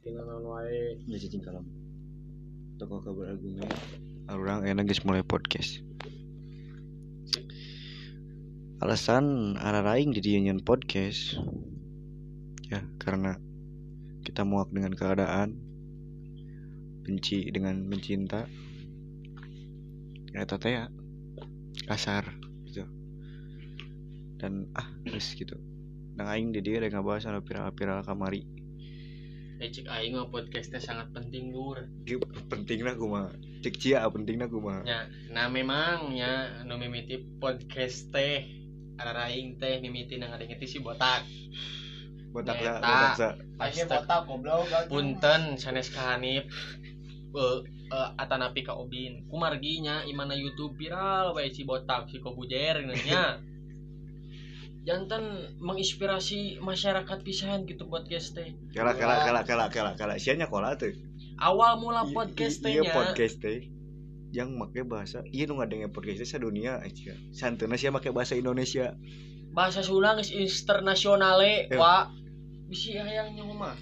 tina naon wae ya kalam toko kabar argumen orang enak guys mulai podcast. Alasan arah raing di union podcast ya karena kita muak dengan keadaan benci dengan mencinta. Ya tete ya kasar gitu. Dan ah terus gitu. Nah aing di dia ada ngabahas anu viral-viral kamari eh cik aing mah podcastnya sangat penting lur Ge- pentingna kumaha? Cek cia pentingna kumaha? Ya nah memang ya nu mimiti podcast teh raing teh mimiti nang ada si botak. Botak sa botak. sa. Astaga. botak goblok punten sanes ka Hanif. Eh eh, atanapi ka Obin. Kumarginya imana YouTube viral wae si botak si kobujer nya jantan menginspirasi masyarakat pisan gitu podcast teh. Kala kala kala kala kala kala sianya kola tuh awal mula podcast i- iya podcast teh. Yang make bahasa iya nu ngadenge podcast teh sadunia aja santuna sia make bahasa Indonesia. Bahasa Sunda geus internasionale Ya. wa. Bisi hayang nyaho mah.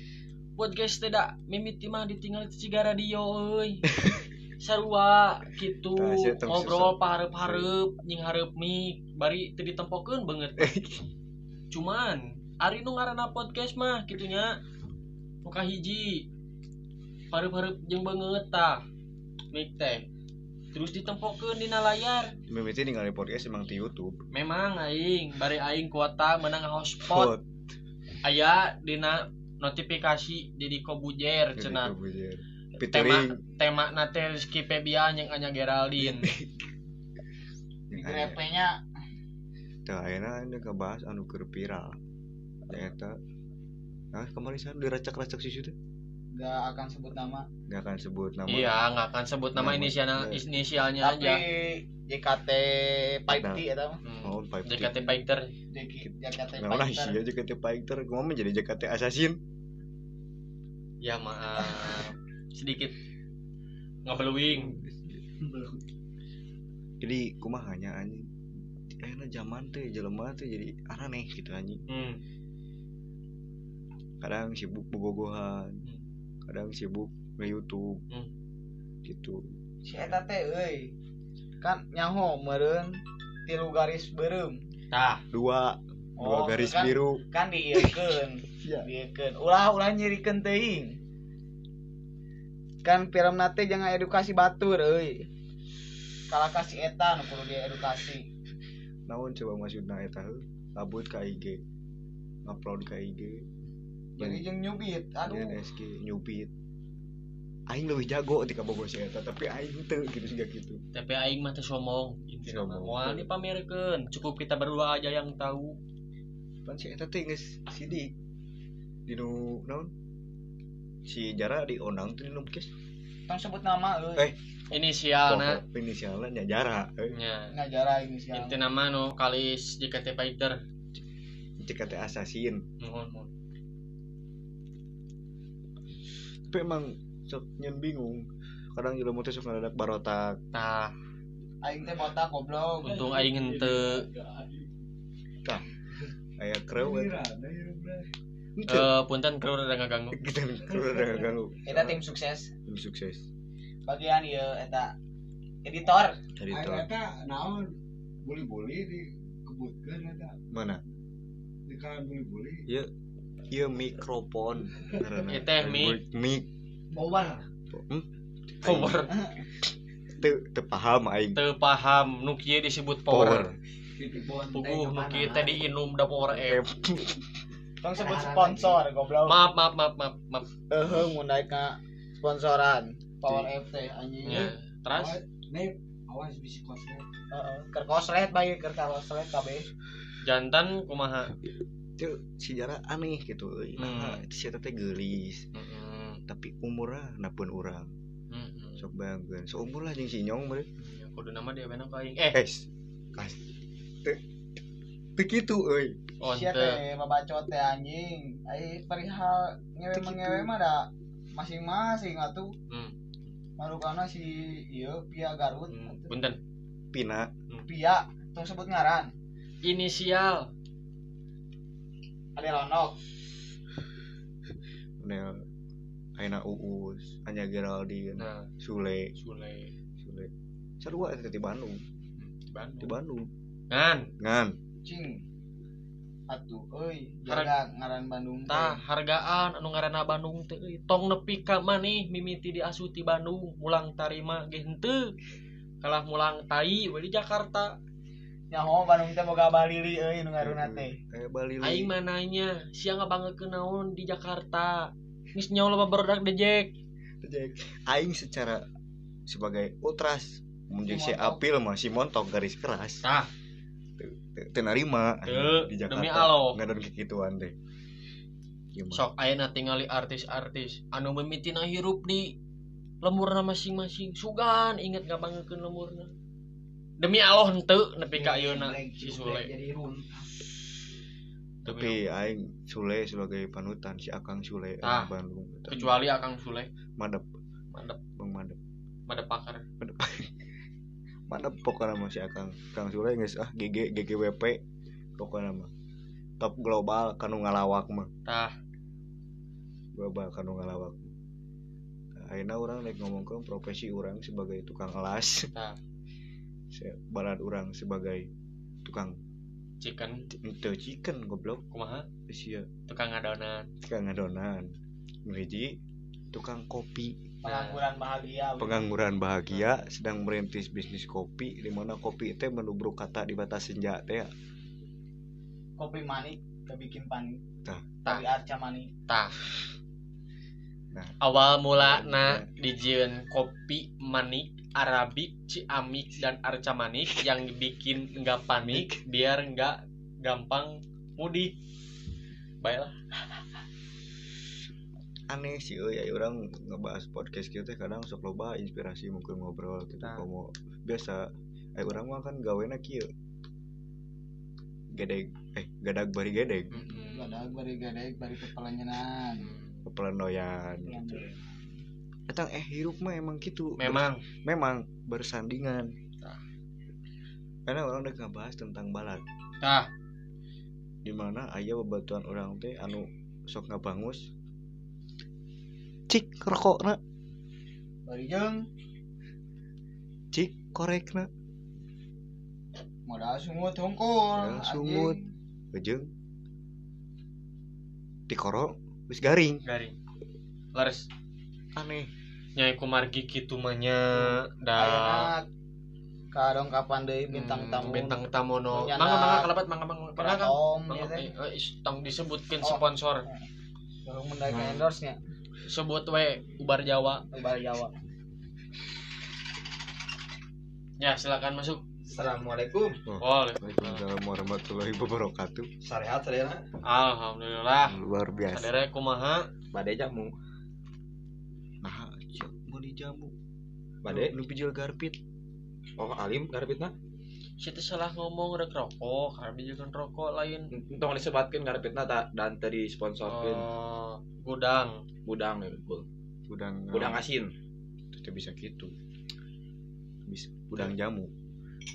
Podcast teh da mimiti mah ditinggal di ciga radio euy sarua gitu. Tong ngobrol pahareup-hareup nying hareup mik bari teu ditempokeun banget. Cuman ari nu ngaranna podcast mah kitunya nu kahiji hareup-hareup jeung banget tah. Mik teh. Terus ditempokeun dina layar mimiti ningali podcast emang di YouTube. Memang aing. Bari aing kuota menang hotspot. Hot. aya dina notifikasi jadi kobujer cenah kebujer. tema featuring tema nate Rizky Febian yang anya Geraldine. Di grepenya tah ayeuna ini kabahas anu keur viral eta ah kemarin sana diracak-racak si teh gak akan sebut nama. Nggak akan sebut nama. Iya nggak akan sebut nama Nama, inisialnya iya. inisialnya tapi aja. JKT Paiti ya tau? Hmm, Oh. JKT Fighter. JKT Nah, lah Paiti sih JKT Fighter, gua mau menjadi JKT Assassin. ya maaf sedikit ngebeluing Jadi kumaha hanya anjing. Enak zaman teh jelema teh jadi aneh gitu anjing. hmm. Kadang sibuk bobogohan, kadang sibuk nge YouTube. Hmm. Gitu. si eta teh euy kan nyaho meureun tilu garis beureum tah Dua, dua Oh, garis kan- biru. kan dieukeun Iya. dieukeun ulah ulah nyirikeun teuing kan film nate jangan edukasi batur euy kalah kasih eta nu kudu dia edukasi Naon coba maksudna eta heuh? Labut ka IG. Upload ka IG. jadi jeung nyubit aduh Aduh. SG nyubit. Aing lebih jago tika bogo si eta, tapi aing teu gitu sih gitu. tapi aing mah teu sombong intina mah moal dipamerkeun cukup kita berdua aja yang tahu Pan si eta teh geus sidik. Di nu naon? Si Jara di onang tuh di podcast. tong sebut nama euy Eh. inisialna Pokok Inisialnya nya Jara. Eh, nya ngajara ini sih intina mah nu kalis JKT Fighter JKT Assassin. mohon mohon Tapi emang sok nyen bingung. Kadang jelema teh sok ngadadak barotak. tah aing teh botak goblok untung aing henteu Aya kreu eh punten kru rada ngaganggu Kita kreu udah ganggu. eta tim sukses Tim sukses. bagian ieu eta editor Jadi Ayo tuh eta naon buli-buli dikebutkeun eta mana? di kalangan buli-buli Ieu ieu mikrofon. Karena Ieu teh mic. mic. power Hmm? power Teu teu paham aing. teu paham nu kieu disebut power titipuan puguh nu kieu teh diinum da power M tong sebut sponsor goblok. Maaf maaf maaf maaf maaf. Eueuh mun naik ka sponsoran. Power F teh anjing. Nya terus? Nih awas bisi koslet. Heeh keur koslet bae keur koslet kabeh jantan kumaha? Teu si Jara aneh gitu. Euy. Nah, Hmm. eta teh geulis. Heeh. tapi umurnya napun orang Heeh. sok bayangkeun seumur lah jeung si nyong meureun. Ya, kudu nama dia benak aing. Eh. Eh kas kitu euy oh sia teu teh babacot teh anjing. Ai perihal ngewe mengewe mah da masing-masing atuh. Hmm. marukana si ieu Pia Garut. Hmm, punten. Pina. Pia tong sebut ngaran. Inisial. Ada Ronok. Nel Aina Uus Anya Geraldine nah. Sule. Sule. Sule. Sarua eta di Bandung. Di Bandung. Di Bandung. Kan ngan cing atuh euy jaga ngaran Bandung teh. tah hargaan anu ngaranna Bandung teh euy. tong nepi ka maneh mimiti diasuh ti Bandung mulang tarima ge henteu. Kalah mulang tai we di Jakarta. Nyaho Bandung teh boga balili euy nu ngaruna teh. kayak Bali aing mah nanya sia ngabanggekeun naon di Jakarta. Geus nyawa loba barudak dejek aing secara sebagai ultras mun Si. Apil mah si montok garis keras. Tah Teu- teu narima Teu, di Jakarta. Demi Allah. ngadon kikituan teh Gimana? sok ayeuna tingali artis-artis. Anu mimitina hirup di lemurna masing-masing. Sugan inget ngabanggekeun lemurna. Demi Allah henteu nepi ka ayeuna si Sule. jadi run. Tapi aing Sule sebagai panutan si Akang Sule anak Bandung. kecuali Akang Sule. Madep. Madep. Bang madep. Madep pakar. Madep pokoknya mah si Akang Kang Sule geus ah GG GGWP pokoknya mah. Top global kanu ngalawak mah. Tah. Global kanu ngalawak. Nah, ayeuna urang rek ngomongkeun profesi urang sebagai tukang elas tah. Se- barat urang sebagai tukang chicken. Teu chicken goblok. Kumaha? Sia. Tukang adonan tukang ngadonan. Nu hiji tukang kopi pengangguran bahagia pengangguran bahagia sedang merintis bisnis kopi di mana kopi teh menubruk kata di batas senja teh ya. kopi manik kebikin panik. Tah. tapi arca manik. Tah. Nah. awal mulana dijieun kopi manik arabik ciamik dan arca manik yang dibikin nggak panik biar nggak gampang mudik baiklah aneh sih euy aya urang ngebahas podcast kita kadang sok loba inspirasi mungkin ngobrol gitu Tah. komo biasa. Aya urang mah kan gawena kieu. Gedeg eh gadag bari gedeg. Gadag bari gadeg bari kepelanyenan kepelenoyan gitu Etang eh hirup mah emang gitu memang. Memang bersandingan. Tah. karena orang udah ngebahas tentang balat tah. Di mana aya bebatuan orang teh anu sok ngabangus cik rokokna. Bari jeung cik korekna. Modal sungut hongkol Modal sungut. ujung dikorok wis garing. Garing. Leres aneh. Nyai kumargi kitu mah nya da kadong kapan deui bintang Hmm, tamu? bintang tamu no. Mangga mangga kalabat mangga mangga mangga mangga. Kratom mangga ya teh eh, eh, tong disebutkan Oh. sponsor. Ka Hmm. endorse nya sebut we ubar Jawa. Lebar Jawa. Ya silakan masuk. Assalamualaikum. Boleh Waalaikumsalam. Warahmatullahi wabarakatuh. Sarehat sadayana alhamdulillah. Luar biasa. Sadere kumaha? Bade jamu. Nah cek mau dijamu Bade nu pijil garpit. Oh alim karepitna situ salah ngomong rek rokok karena jangan rokok lain. Tong disebatkeun karepitna ta dan tadi sponsorkeun Eh, gudang. Budang ya betul. Udang Budang asin. Itu bisa gitu bisa udang jamu.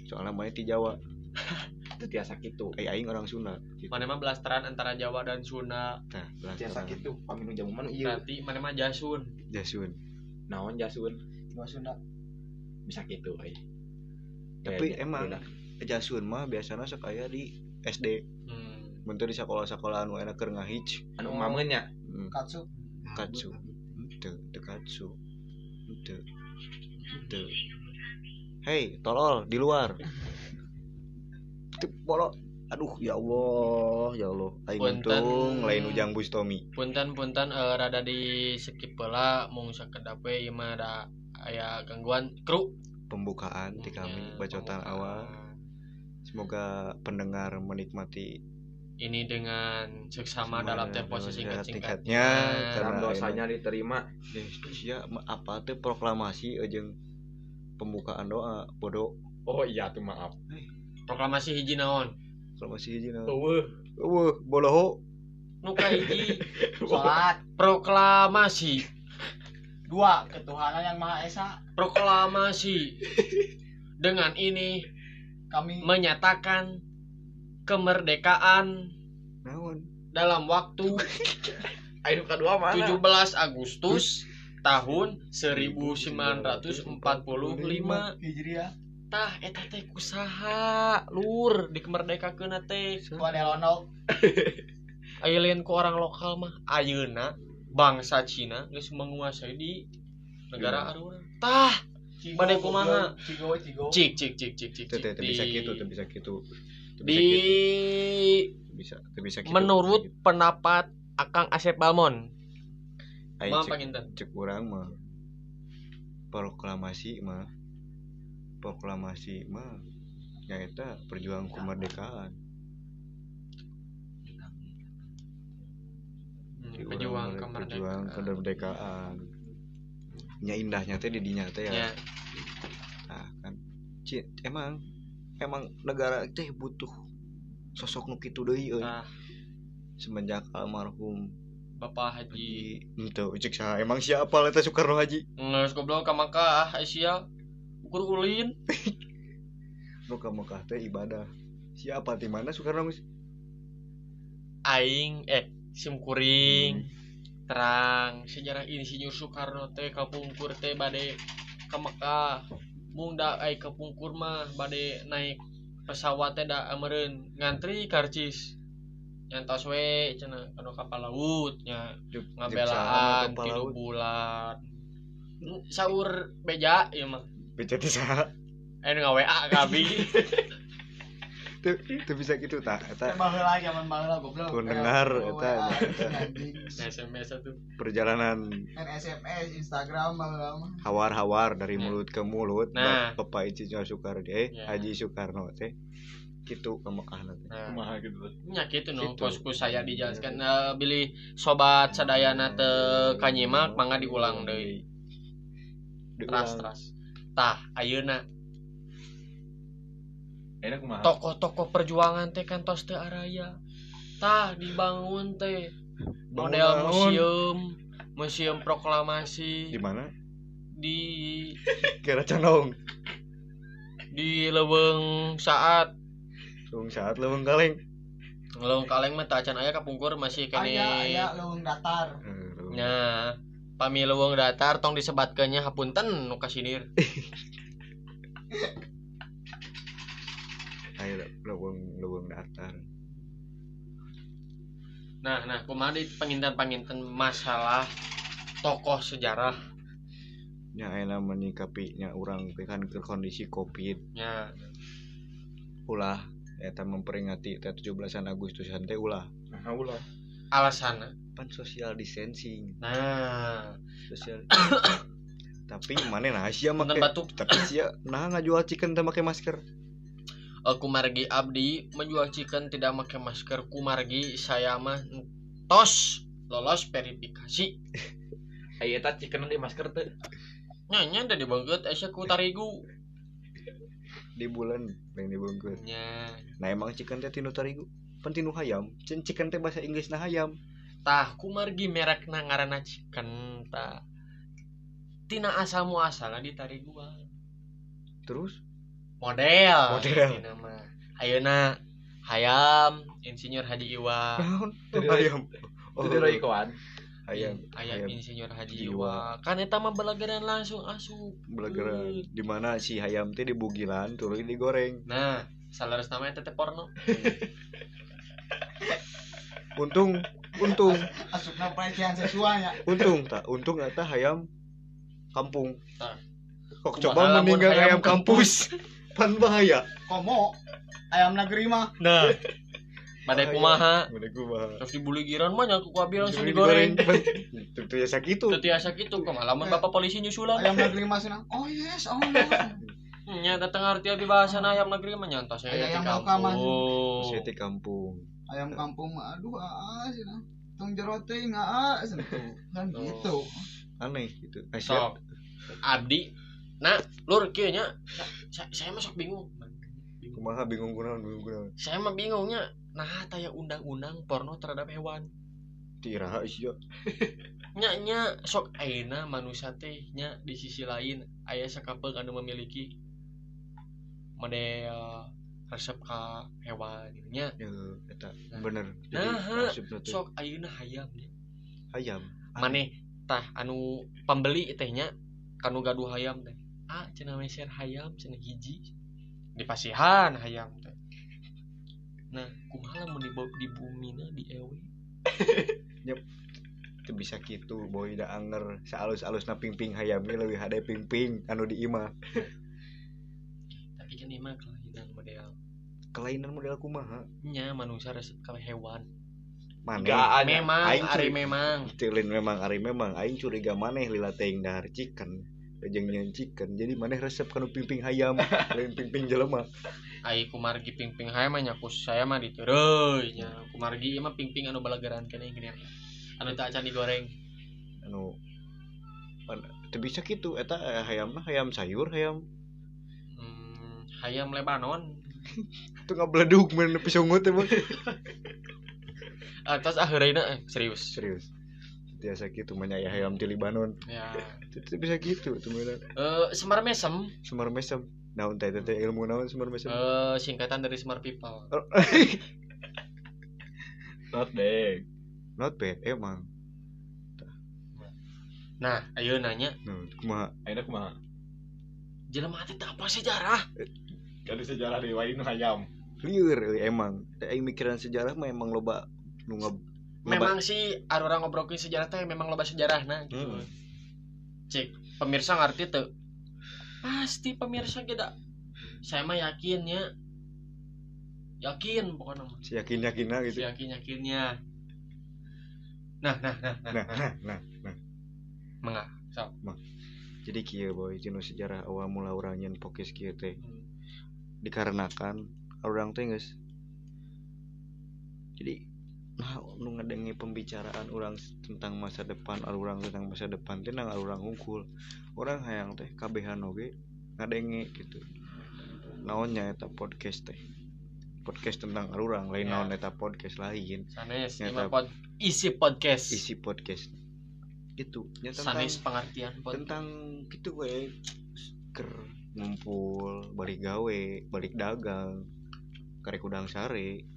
Soalnya main di Jawa? Itu tiasa kitu. Ay aing orang Sunda. Gitu. mana mah belasteran antara Jawa dan Sunda. Nah Tiasa kitu Paminu jamu mana iya berarti mana mah Jasun. Jasun. Naon jasun? Jawa Sunda. Bisa kitu ay Tapi Kayaknya, emang- udah. jasun mah biasanya sok aya di SD hmm. bentuk di sekolah-sekolah anu enak keur ngahij. Anu ngamennya hmm. katsu. Katsu. Itu itu katsu. Itu itu hei tolol di luar. Itu bolok. Aduh ya Allah ya Allah. Aing Punten. untung lain ujang bustomi punten punten eh, rada di skip heula mung sakedap we ieu mah ada aya gangguan kru pembukaan di kami Ya, bacotan awal. Semoga pendengar menikmati ini dengan seksama dalam tempo sesingkat-singkatnya. tingkatnya, Dalam Karena dosanya diterima. Ma- apa tuh proklamasi ejeng pembukaan doa bodoh Oh iya tuh maaf. Proklamasi hiji naon? Proklamasi hiji nah eueuh. Eueuh boloho. Nu ka hiji salat proklamasi dua ketuhanan yang maha esa. Proklamasi. Dengan ini kami menyatakan kemerdekaan naon? dalam waktu Ayo kedua mana? 17 Agustus tahun 1945 Hijriah. Tah eta teh kusaha lur dikemerdekakeun teh. Lonok Ayeuna ku orang lokal mah ayeuna bangsa Cina geus menguasai di negara aruna tah Cigo, Bade kumaha? Cigo Cigo cik cik cik cik cik teu bisa di- gitu, teu bisa gitu. Di bisa gitu. Teu bisa gitu. menurut pendapat Akang Asep Balmon Maaf cek- cek urang mah proklamasi mah proklamasi mah nyaeta perjuangan kemerdekaan pejuang urang mah perjuangan kemerdekaan kemerdekaan. Nya indahnya teh di dinya teh ya. Ya. Nah kan. Ci- emang emang negara teh butuh sosok nu kitu deui euy. Tah semenjak almarhum Bapak Haji. Ente cek saha emang siapa eta Soekarno Haji? Ngeus goblok ka Makkah Asia ukur ulin. Nu ka Mekah teh ibadah. Siapa di mana Soekarno aing eh sim kuring terang sejarah insinyur Soekarno teh kapungkur teh bade ka Mekah mung da ai kapungkur mah bade naik pesawat teh da ameureun ngantri karcis nyantos we cenah kana kapal laut nya. Jep- jep saha ngabelaan tilu bulan. Saur beja ieu mah. Beca teh saha? Aya nu WA ka abi Tuh, tuh bisa gitu tak eta Baheula zaman baheula goblok dengar, eta. SMS satu perjalanan Kan SMS Instagram baheula mah hawar-hawar dari Nah. mulut ke mulut Nah. Bapak Insinyur Soekarno eh Ya. Haji Soekarno teh gitu ke Mekah teh nah Kumaha gitu. nya kitu nu Kitu. kosku saya dijelaskan nah, bilih sobat sadayana teu kanyimak mangga diulang deui Diulang. tras tras tah ayeuna Enak kumaha? Tokoh-tokoh perjuangan teh kantos teu araya. Tah dibangun teh. Model museum museum proklamasi. Di mana? Di kira canong di leuweung saat. Tung saat leuweung kaleng. Leuweung kaleng mah teu acan aya kapungkur masih kene. Aya aya leuweung datar. Nya pami leuweung datar tong disebatkeunnya hapunten nu kasinir Aya leuweung leuweung datar Nah, nah, kumaha di panginten-panginten masalah tokoh sejarah. Nya ayeuna menyikapi nya urang teh kan ke kondisi Covid. Nya ulah eta memperingati teh 17 Agustus teh ulah. Nah, ulah. alasanna. pan social distancing. Nah, sosial tapi mana nah sia make batuk tapi sia nah ngajual chicken teh make masker aku margi abdi menjual chicken tidak pakai masker. Kumargi saya mah tos lolos verifikasi. Ayo eta chicken di masker teh. nyanya udah dibangkut Aisyah ku tarigu. Di bulan yang dibungkus nya. Nah emang chicken teh tinu tarigu? Pan tinu hayam. Cen chicken teh bahasa Inggris nah hayam. Tah kumargi merek na ngaranna chicken tah. Tina asal muasal di tarigu terus model. Model. Tina mah ayeuna hayam. Insinyur Haji Iwa. Hayam. Oh, itu dari kawan. hayam. Ayam hayam insinyur Haji Iwa. Kan eta mah belageran langsung asup. Belageran. Di mana si hayam teh di bugilan turun digoreng. Nah salaras namanya teteh porno. Untung untung. Asupna pelecehan seksualnya untung tak untung eta hayam kampung. Tah. kok coba meninggal hayam hayam kampus pan bahaya. Komo ayam negeri mah. Nah. Badai kumaha? Mana kumaha? Terus dibuli giran mah nyaku ku abi langsung Digoreng. Tuh tuh ya sakitu. teu tiasa kitu kemalaman bapak polisi nyusulan ayam negeri mah cenah oh yes oh no nya datang arti abi bahasana ayam negeri mah nyantos Aya aya di kampung. Saya di kampung. ayam kampung mah aduh ah cenah tong jero teuing ah cenah tuh. kan Tuh. gitu. Aneh gitu. Asyik. abdi nah lur kieu nya sa- saya masuk bingung Kumaha bingung kunaon bingung kunaon. saya mah bingungnya nah taya undang-undang porno terhadap hewan Tiraha isya. nya nya sok ayeuna manusia teh nya di sisi lain aya sakapeung anu memiliki model resep ka hewan gitu nya Ya eta Nah. bener. Nah, maksudna teh sok ayeuna hayam nya ayam maneh tah anu pembeli tehnya kanu gaduh hayam teh ah cenah we share hayam cenah hiji. Di pasihan hayam teh. Nah kumaha lamun di, bo- di bumi di ewe? Itu bisa gitu boy da anger. Sealus-alus na ping-ping hayamnya lebih hade ping-ping anu di imah. Tapi kan ini mah kelainan model. Kelainan model kumaha? Nya manusia resep ka hewan. Ada. memang Aing ari memang. Tilin memang ari memang. Aing curiga maneh lila teing dahar chicken jeung nyeun chicken. Jadi maneh resep kanu ping-ping hayam lain ping-ping jelema. Ai kumargi ping-ping hayam mah nya ku saya mah ditereuy nya kumargi ieu mah ping-ping anu balagaran keneh gini anu tak acan digoreng anu an- teu bisa gitu eta eh, hayamna hayam sayur hayam. Hmm, hayam Lebanon. Itu ngabledug men pisungut emang atas akhirnya eh, serius. Serius biasa gitu menyak hayam di Libanon. Ya. Itu bisa gitu tuh bener eh semar mesem. Semar mesem. Naon teh teh ilmu naon semar mesem? Eh singkatan dari smart people. Oh, not deh not bad emang. Nah ayo nanya. Nah kumaha? Akhirnya kumaha? Jelema teh apa sejarah? Jadi sejarah di wain hayam. Lieur euy, emang. Teh mikiran sejarah mah emang loba nu memang sih ada orang ngobrolin sejarah teh memang loba sejarah nah gitu. Hmm. cek pemirsa ngerti tuh pasti pemirsa kita. Saya mah yakinnya yakin pokoknya mah. Si yakin yakina gitu. Yakin yakinnya nah nah nah nah, nah nah. nah nah Mangga, sok. jadi kieu boy cinu sejarah awal mula urang nyen pokis kieu teh. Hmm. dikarenakan orang teh jadi nah nu ngadengi pembicaraan orang tentang masa depan orang tentang masa depan teh nang orang hungkul orang hayang teh kabehan oge ngadengi gitu. Naonnya eta podcast teh? Podcast tentang orang lain Ya. naon eta podcast lain? Sanes pod isi podcast. Isi podcast. Gitu. Ya tentang sanes pengertian podcast. tentang gitu we. Ker ngumpul balik gawe balik dagang karek udang sare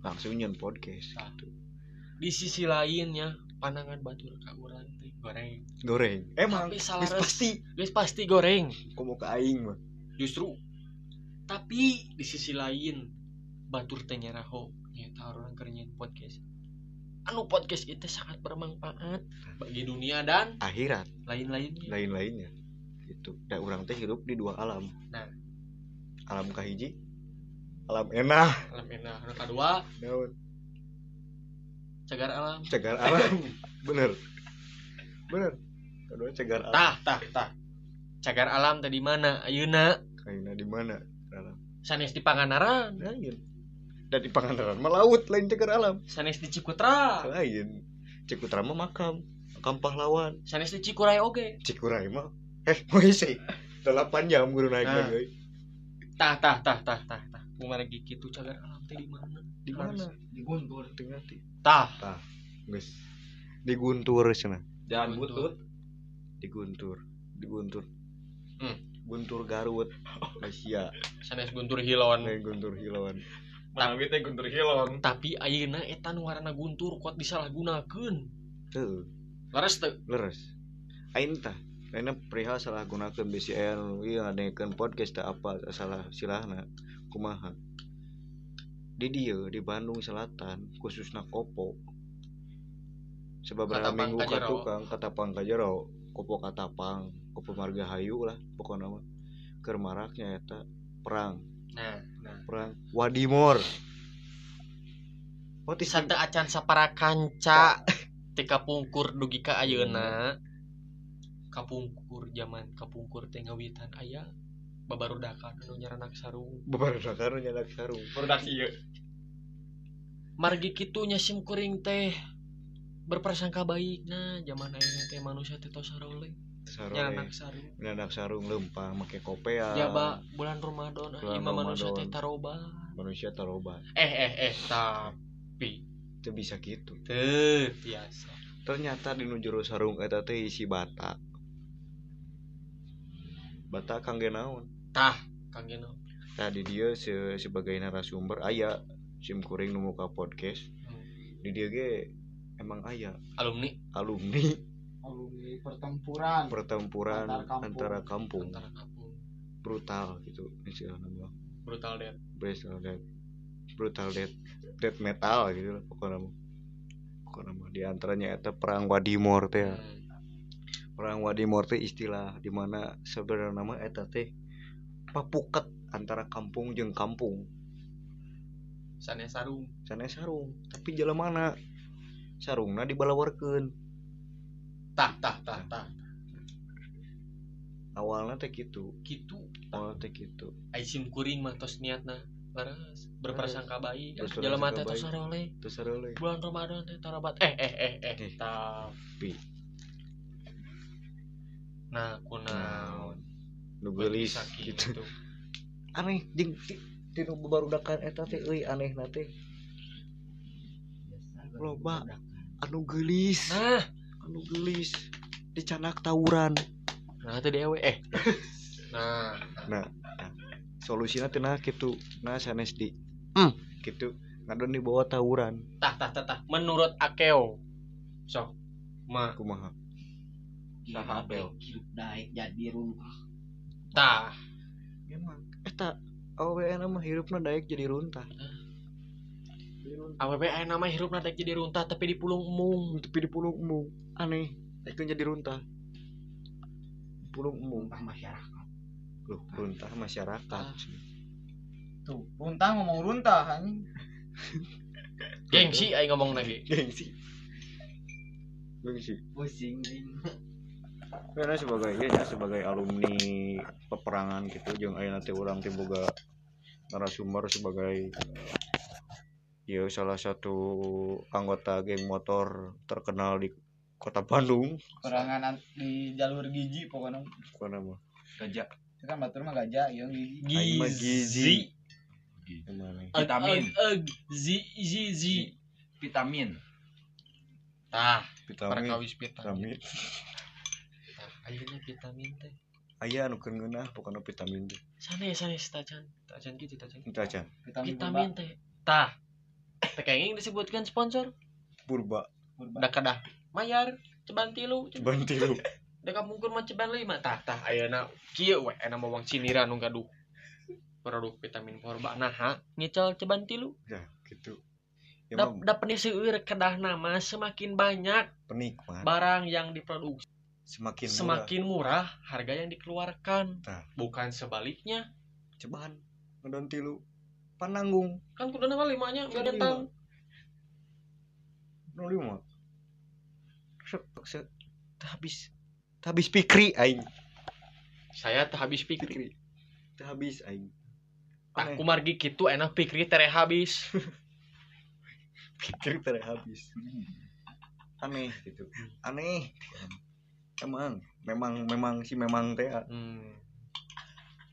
langsung nyen podcast Nah. gitu. di sisi lainnya pandangan batur ka urang teh. Goreng. Goreng. Emang Tapi salah pasti. guys pasti goreng. Komo ke aing mah? Justru. Tapi di sisi lain batur teh nyaraho nyata orang kerenyan podcast. Anu podcast itu sangat bermanfaat bagi dunia dan akhirat. lain-lainnya. Lain-lainnya. Gitu. Dan orang teh hidup di dua alam. Nah. alam kahiji alam enah. Alam enak anu kedua. Naon cagar alam. Cegar alam. Bener. Bener. Kedua cegar alam. Tah tah tah. Cagar alam tadi mana? Ayeuna? Kaina di mana? Alam sanes di Panganaran lain dan di Pangandaran melaut lain cegar alam. Sanes di Cikutra. Lain. Cikutra mah makam makam pahlawan sanes di Cikuray oge. Cikuray mah eh mau isi 8 jam guru naik Nah. lagi tah tah tah tah tah tah kumaha gitu cagar alam teh di mana? Di mana? di Guntur. Tengah ti. Tah. Guys. Di Guntur sana jangan butut. Di Guntur. Di Guntur. Hmm. Guntur Garut. Asia sanes Guntur Hilon. Lain Guntur Hilauan Manawi teh guntur hilong tapi ayeuna eta nu ngaranna guntur kuat disalahgunakeun. Tuh leres teu. Leres. Aing tah? Aina perihal salah gunakan BCN iya ngadengekeun podcast teh apa salah silahna kumaha? Di dia di Bandung Selatan khususnya Kopo. Katapang minggu Kajero. tukang katapang kajero. Kopo katapang Kopo Margahayu lah pokoknya mah keur maraknya eta perang. Nah nah. Perang Wadimor. Oh, tis- santa acan sapara kanca teh kapungkur dugi ka ayeuna. Kapungkur zaman kapungkur teh ngawitan aya babarudakan anu nyaranak sarung. Beberapa karo nyadak sarung. Produksi ieu margi kitu nya sim kuring teh berprasangka baik. Nah zaman ayeuna teh manusia teh tos saroleh sarung nyaranak sarung. Lempang make kopea jaba bulan Ramadan. Bulan imam manusia teh taroba. Manusia tarobat eh eh eh tapi. Itu bisa gitu teu biasa. Ternyata di nujuru sarung eta teh isi bata. Bata kangge naon tah kang Geno. Tadi dia se sebagai narasumber aya sim kuring nu muka podcast. Hmm. di dia ge emang aya alumni. Alumni. Alumni pertempuran. Pertempuran Antar kampung. antara kampung. Antara kampung. Brutal gitu istilahnya. Brutal dead brutal death brutal death death metal gitu lah pokoknya pokoknya di antaranya eta perang Wadimor teh ya. Hmm. perang Wadimor teh istilah di mana sebenarnya nama eta teh papuket antara kampung jeung kampung. Sana sarung. Sana sarung. Tapi jalan mana? Sarungna dibalawarkeun. Tah tah tah tah. Awalnya teh gitu gitu awalnya teh gitu aisim kuring mah tos niatna. Laras berprasangka baik. Berprasangka jalan mata baik. tos sarole terus sarele bulan Ramadan teh tarabat. Eh eh eh eh Eh. tapi. Nah kunaon nu geulis Saking gitu. itu. aneh jeung ti- tinu barudakan eta teh euy anehna teh. Loba. anu geulis nah. Anu geulis dicanak tawuran. Nah teh dewe eh. Nah. Solusinya teh nah kitu. Nah sanes di. Hmm. Gitu ngadon di bawah tawuran. Tah tah tah tah. Menurut akeo. Sok ma. Kumaha? Saha, hidup naik jadi runtuh tah emang. Eta awewe mah hirupna daek jadi runtah. AWP nama hirup natek jadi runtah tapi di pulung emung. Tapi di pulung embung aneh itu jadi runtah. Pulung embung runtah masyarakat. Loh runtah masyarakat. Tuh runtah ngomong runtah anjing. Gengsi aing ngomong lagi. Gengsi. Gengsi. Pusing. Karena sebagai ya sebagai alumni peperangan gitu jeung aya nanti orang teh boga narasumber sebagai ya salah satu anggota geng motor terkenal di kota Bandung perangan an- di jalur gigi pokoknya apa nama Gajah. itu kan batur mah gajah yang gigi Aing mah gizi. gizi Vitamin. eg, eg. zi zi zi Vitamin. tah vitamin perkawis vitamin ayeuna vitamin teh. Aya anu keur ngeunah pokoknya vitamin teh. Sana sana tajan. Tajan gitu tajan. Itu aja vitamin, vitamin teh. Tah. Teh kayaknya disebutkan sponsor. Purba. Purba. da kadah mayar ceban tilu. Ceban banti lu da kampungkeun mah ceban lima. Tah tah ayeuna kieu we. Ena mawang ciniran nu gaduh. Produk vitamin forba nah ha ngicel ceban tilu. Ya gitu. Ya da, da peniseueur kedah nama semakin banyak. Penikmat. Barang yang diproduksi semakin murah. Semakin murah harga yang dikeluarkan. Nah. bukan sebaliknya. Cobaan ngedon tilu. Pananggung kan kudu nama limanya Kan ngedentang nol lima. habis. Habis pikri aing. Saya teh habis pikri. Teu habis aing. Aku margi gitu enak pikir tere habis. Pikir teu habis. Aneh gitu. Aneh emang memang memang sih memang teh hmm.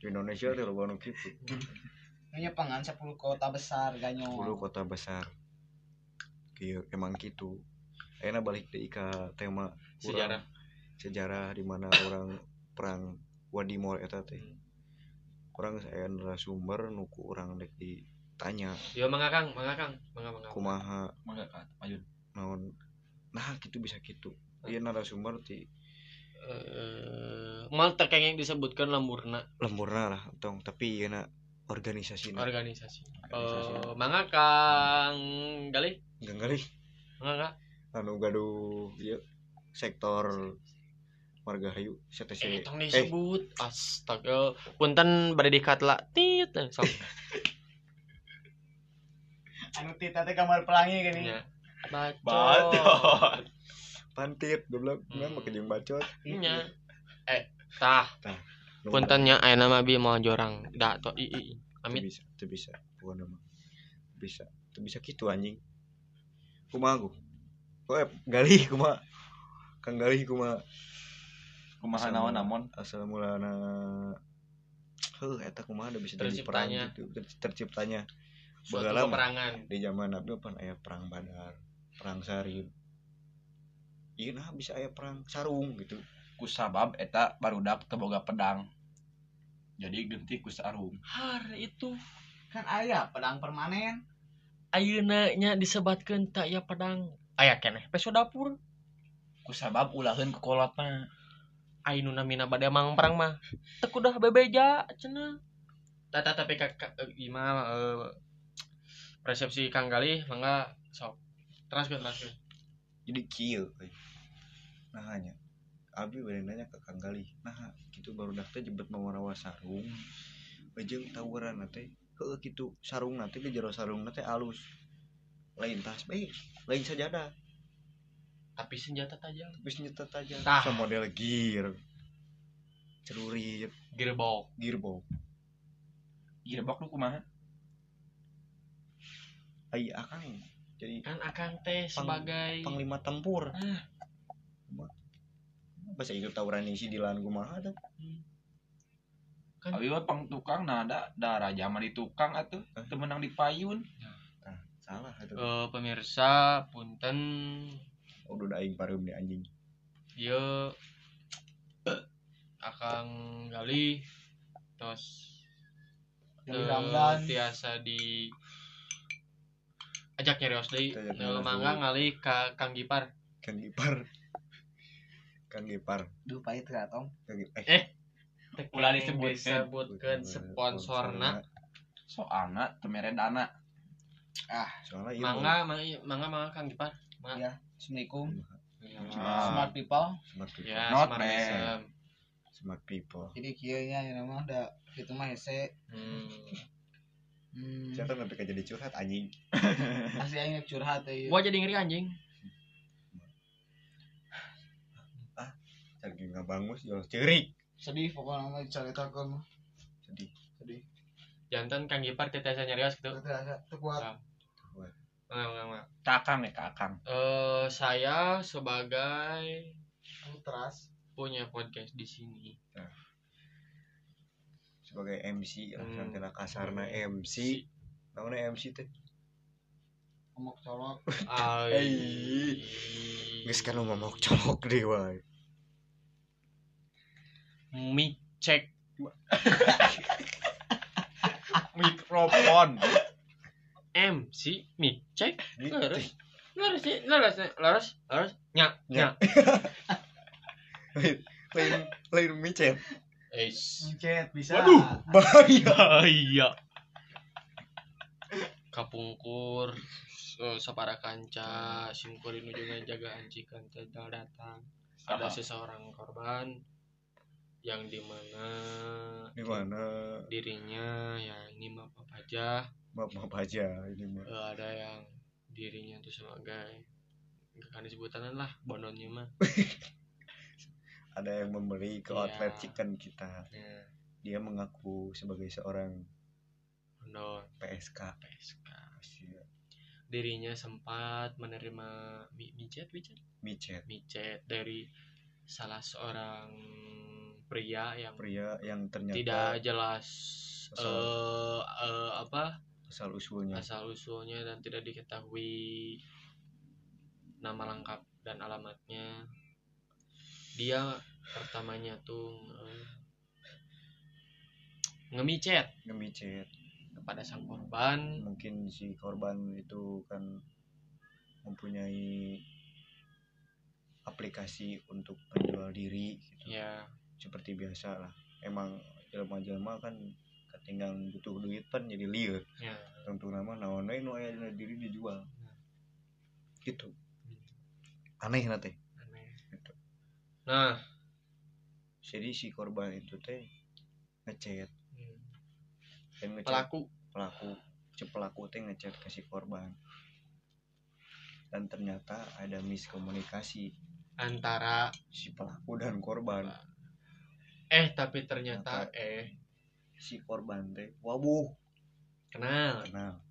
di Indonesia teh loba nu kitu Ini pangan 10 kota besar ganyo. 10 kota besar. Kieu emang gitu. Ayeuna balik deui ka tema urang- sejarah. Sejarah di mana orang perang Wadimor eta teh. Orang saya narasumber nuku orang dek ditanya yo mangakang mangakang mangga mangga kumaha. Mangga naon? Nah gitu bisa gitu. Iya narasumber ti eh mal terkengeng disebutkan lemburna lemburna lah tong. Tapi iya na organisasi na organisasi. Organisasi. eh mangakang gali? Enggak kali mangaka anu gaduh iya sektor marga hayu eh CTC tong disebut. Astaga. Punten bade dikat lah. Tit eh, sok Anu teh kamar pelangi gini. nya bacot. Bacot. Pantit goblok Hmm. ngan make jeung bacot nya eh tah. Nu puntennya aya nama bi mau jorang. Da to i i amit. Bisa teu bisa. Pokoknya mah bisa teu bisa gitu anjing. Kumaha ku oh, eh, gali kumaha kang gali kumaha Kumaha Asal naon mula- namun? asal mulana heuh eta kumaha da bisa jadi perang Terciptanya. gitu. Ter- terciptanya. Peperangan. di zaman Nabi pan aya perang Badar perang Sarib iya nah bisa aya perang sarung gitu. Ku sabab eta barudak teu boga pedang. Jadi genti ku sarung. har itu Kan aya pedang permanen. ayeuna nya disebatkeun tak ya pedang. Aya keneh peso dapur. Kusabab ulaheun ke kolotna ainu namina bade mang perang mah. Teu kudah bebeja cenah. Tata tapi ka, ka gimana eh, persepsi Kang Galih mangga sok. Teraskeun teraskeun jadi kieu euy. nah hanya abi nanya ke Kang Galih nah gitu baru dak teh jebet mawarawa sarung. Jeung tawuran teh. Heueuh kitu sarung teh di jero sarung teh alus. Lain tas bae lain sajadah tapi senjata tajam. Tapi senjata tajam. Tah. so model gear. Celurit gearbok. Gearbox girebok lu kumaha? Ai akang jadi kan akang teh Pang- sebagai panglima tempur. Ah. bahasa Inggris tawuran isi di lahan kumaha tuh? Kan Abi mah pang tukang nah ada da raja mah di tukang atuh Hah? teu meunang di payun. Nah, salah itu eh, pemirsa punten. Oh, udah aing pareum di anjing. Ieu Akang Gali tos Gali teu Ramdan. tiasa di ajak nyarios deui mangga ngali ka Kang Gipar Kang Gipar Kang Gipar Duh pahit ya Tom. Kang Gipar eh, Eh, Ulah disebutkeun. disebutkeun sponsorna soalna teu mere dana soalnya iya mangga mangga mangga mangga Kang Gipar Ya, Assalamualaikum. Ah. Smart people. smart people ya Not smart smart people Jadi kieu nya yang nama da kitu mah hese. Hmm. Hmm. siapa sampai jadi curhat anjing Asli aing rek curhat teh. gua jadi ngeri anjing lagi nggak bangus jual cerik Sedih pokoknya mah dicaritakeun mah. sedih Sedih. jantan Kang Gipar teu tiasa nyarios gitu Teu asa teu kuat. Ah. mangga mangga mangga kakang ya kakang Eh, saya sebagai Ultras. punya podcast di sini. Sebagai MC lah Hmm. nanti lah kasarna MC namanya MC teh Omok colok. Ai. Geus kan lu ngomong colok deh wae mic check mikrofon MC mic check. Leres. Leres sih, leres, leres, leres. Nyak, Nyak. nyak. lain lain micet Eish. Bisa. Waduh. bahaya. Iya. Kapungkur sapara kanca simkurin ujungnya jaga ancikan tidak datang. Ada seseorang korban yang di mana di mana? Dirinya ya ini maaf apa aja. Maaf maaf aja ini mah. Eh, ada yang dirinya tuh sebagai nggak akan disebutan lah bononnya mah ada yang memberi ke Iya. outlet chicken kita. Ya, dia mengaku sebagai seorang bonon PSK PSK Sia, dirinya sempat menerima mi- micet micet? Micet. Micet dari salah seorang pria yang pria yang ternyata tidak jelas Asal- eh eh, apa? Asal usulnya. Asal usulnya dan tidak diketahui nama lengkap dan alamatnya dia pertamanya tuh eh, ngemicet. Ngemicet. Kepada sang korban. Mungkin si korban itu kan mempunyai aplikasi untuk menjual diri gitu. ya. Seperti biasa lah. Emang jelema-jelema kan ketinggalan butuh duit kan jadi liar ya. Tentu nama naon dina diri dijual. Gitu. Aneh Gitu. Nah. Jadi si korban itu teh ngechat. Hmm, dan ngechat. Pelaku. Pelaku. Si pelaku teh ngechat ke si korban. Dan ternyata ada miskomunikasi antara si pelaku dan korban. Eh tapi ternyata Ternyata- eh. si korban teh wabuh. Kenal. Kenal.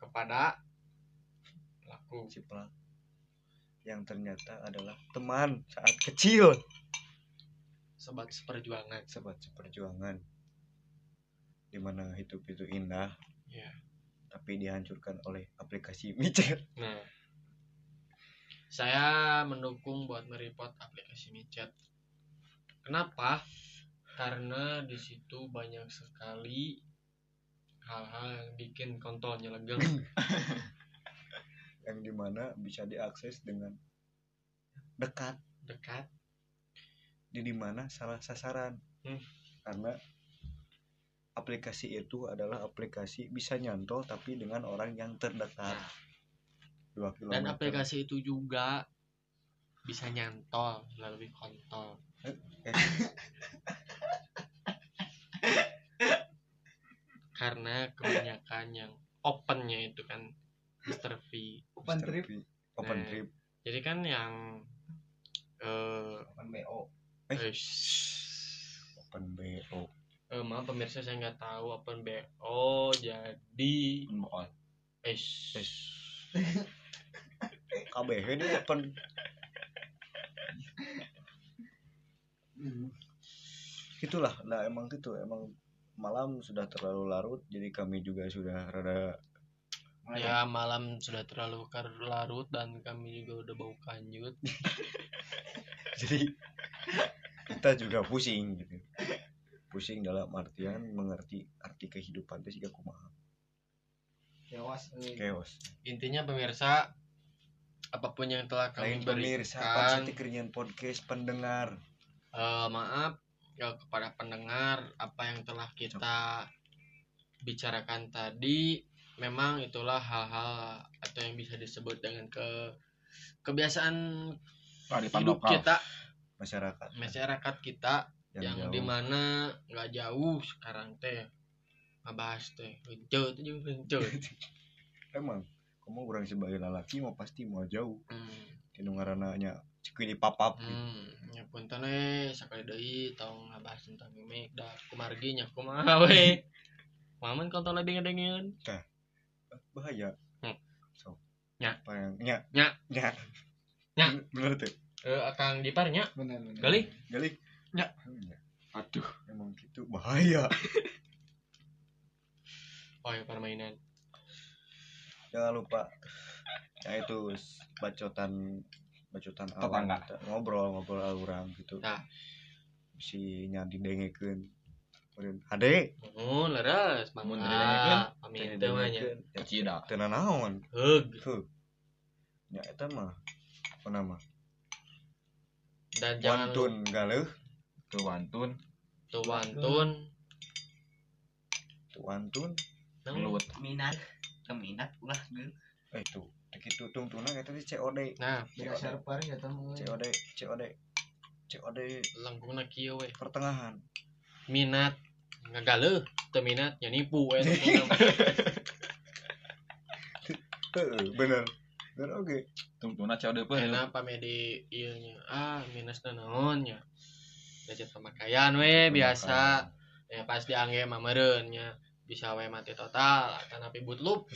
Kepada pelaku. Si pelaku yang ternyata adalah teman saat kecil sobat seperjuangan sahabat seperjuangan di mana hidup itu indah ya tapi dihancurkan oleh aplikasi micet Nah, saya mendukung buat mereport aplikasi micet. Kenapa? Karena di situ banyak sekali hal-hal yang bikin kontolnya legeng. yang di mana bisa diakses dengan dekat. Dekat. Di di mana salah sasaran. Hmm. karena aplikasi itu adalah aplikasi bisa nyantol tapi dengan orang yang terdekat. Nah, dua kilometer. dan aplikasi itu juga bisa nyantol melalui kontol. Eh, karena kebanyakan yang opennya itu kan Mr. V open Mr. trip V, open Nah. trip jadi kan yang eh open bo Eh. eh, open bo Eh, maaf pemirsa saya nggak tahu open BO jadi Pembohong. eh shh. Yes. KBH ini open itulah nah emang gitu emang malam sudah terlalu larut jadi kami juga sudah rada ya malam sudah terlalu kar- larut dan kami juga udah bau kanjut. Jadi kita juga pusing gitu. Pusing dalam artian mengerti arti kehidupan itu juga kumaha kewas euy. chaos intinya pemirsa apa pun yang telah kami lain pemirsa keringan podcast pendengar. Eh, maaf ya, kepada pendengar apa yang telah kita bicarakan tadi memang itulah hal-hal atau yang bisa disebut dengan ke kebiasaan Kearifan hidup lokal. kita. Masyarakat. Masyarakat kita yang, jauh. di mana nggak jauh sekarang teh. Ngebahas teh bencut aja bencut emang kamu orang sebagai lelaki mau pasti mau jauh. Hmm, tinu ngarananya cikili papap gitu. hmm, ya punten we sekali deui tong ngebahas tentang mimik da kumargi nya kumaha we Maman kontol lebih ngedengeun bahaya. Hmm. so. Nya. apa yang nya. Nya. nya. Nya. bener tuh. Eh akang diparnya bener bener. Gali. Gali. Nya. Nya. aduh. Emang gitu. Bahaya. Oh ya permainan. Jangan lupa. Ya itu bacotan bacotan Tetangga. awal. Kita ngobrol ngobrol orang gitu. Nah. si nyadi dengekeun. Kemudian, ade oh leres. Mun didengekeun, pamit teh mah nya ya Cida. teu naon heug tuh ya eta mah apa nama? Dan jangan wantun galeuh Tuh wantun. lupa wantun. Tuh wantun. Gelut. minat. Keminat ulah gitu eh tuh begitu tungtuna eta teh COD nah Beda server gitu mah COD COD COD langkungna kieu we pertengahan minat. Ngagaleuh teu minat nya nipu we Heeh, bener. Bener oke. Tungtuna cewek depan. Kenapa medi ieu nya? Ah minusna naon nya? Gadget pemakaian we biasa. Ya pas diangge mah meureun nya. Bisa we mati total akan api bootloop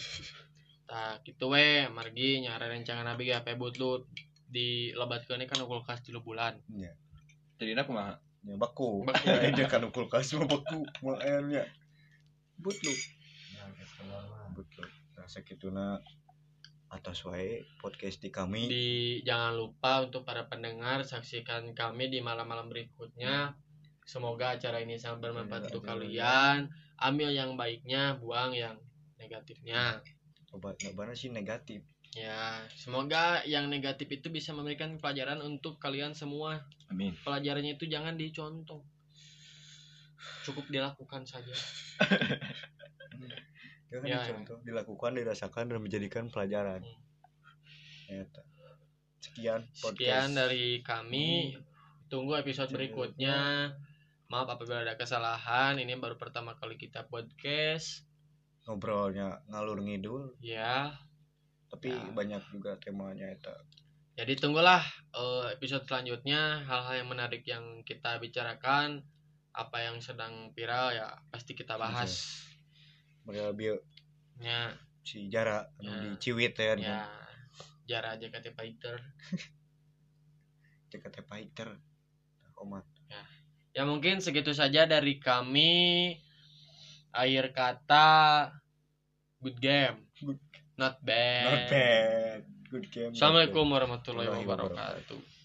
tah kitu we margi nya rencangan abi ge HP bootloop dilebatkeun kan kulkas 3 bulan. Jadi nak nya baku. Baku. aja kan kulkas mah baku mah airnya. Butlu butlu nah sakituna atas wae podcast di kami. Di jangan lupa untuk para pendengar saksikan kami di malam-malam berikutnya. Semoga acara ini sangat bermanfaat Iya, untuk kalian. Ambil yang baiknya buang yang negatifnya. Obat obatnya sih negatif ya semoga yang negatif itu bisa memberikan pelajaran untuk kalian semua. Amin. pelajarannya itu jangan dicontoh. Cukup dilakukan saja. Jangan Ya, dicontoh dilakukan dirasakan dan menjadikan pelajaran. Eta. sekian sekian dari kami. Tunggu episode berikutnya. Maaf apabila ada kesalahan. Ini baru pertama kali kita podcast. Ngobrolnya ngalur ngidul. Ya tapi Ya. banyak juga temanya eta Jadi tunggulah eh, episode selanjutnya hal-hal yang menarik yang kita bicarakan, apa yang sedang viral ya pasti kita bahas. bieu Ya, si Jara anu Ya. di Ciwit ya, ya Jara JKT Fighter. JKT Fighter Omat Ya mungkin segitu saja dari kami. Akhir kata good game. Not bad. not bad good game Assalamualaikum Warahmatullahi wabarakatuh.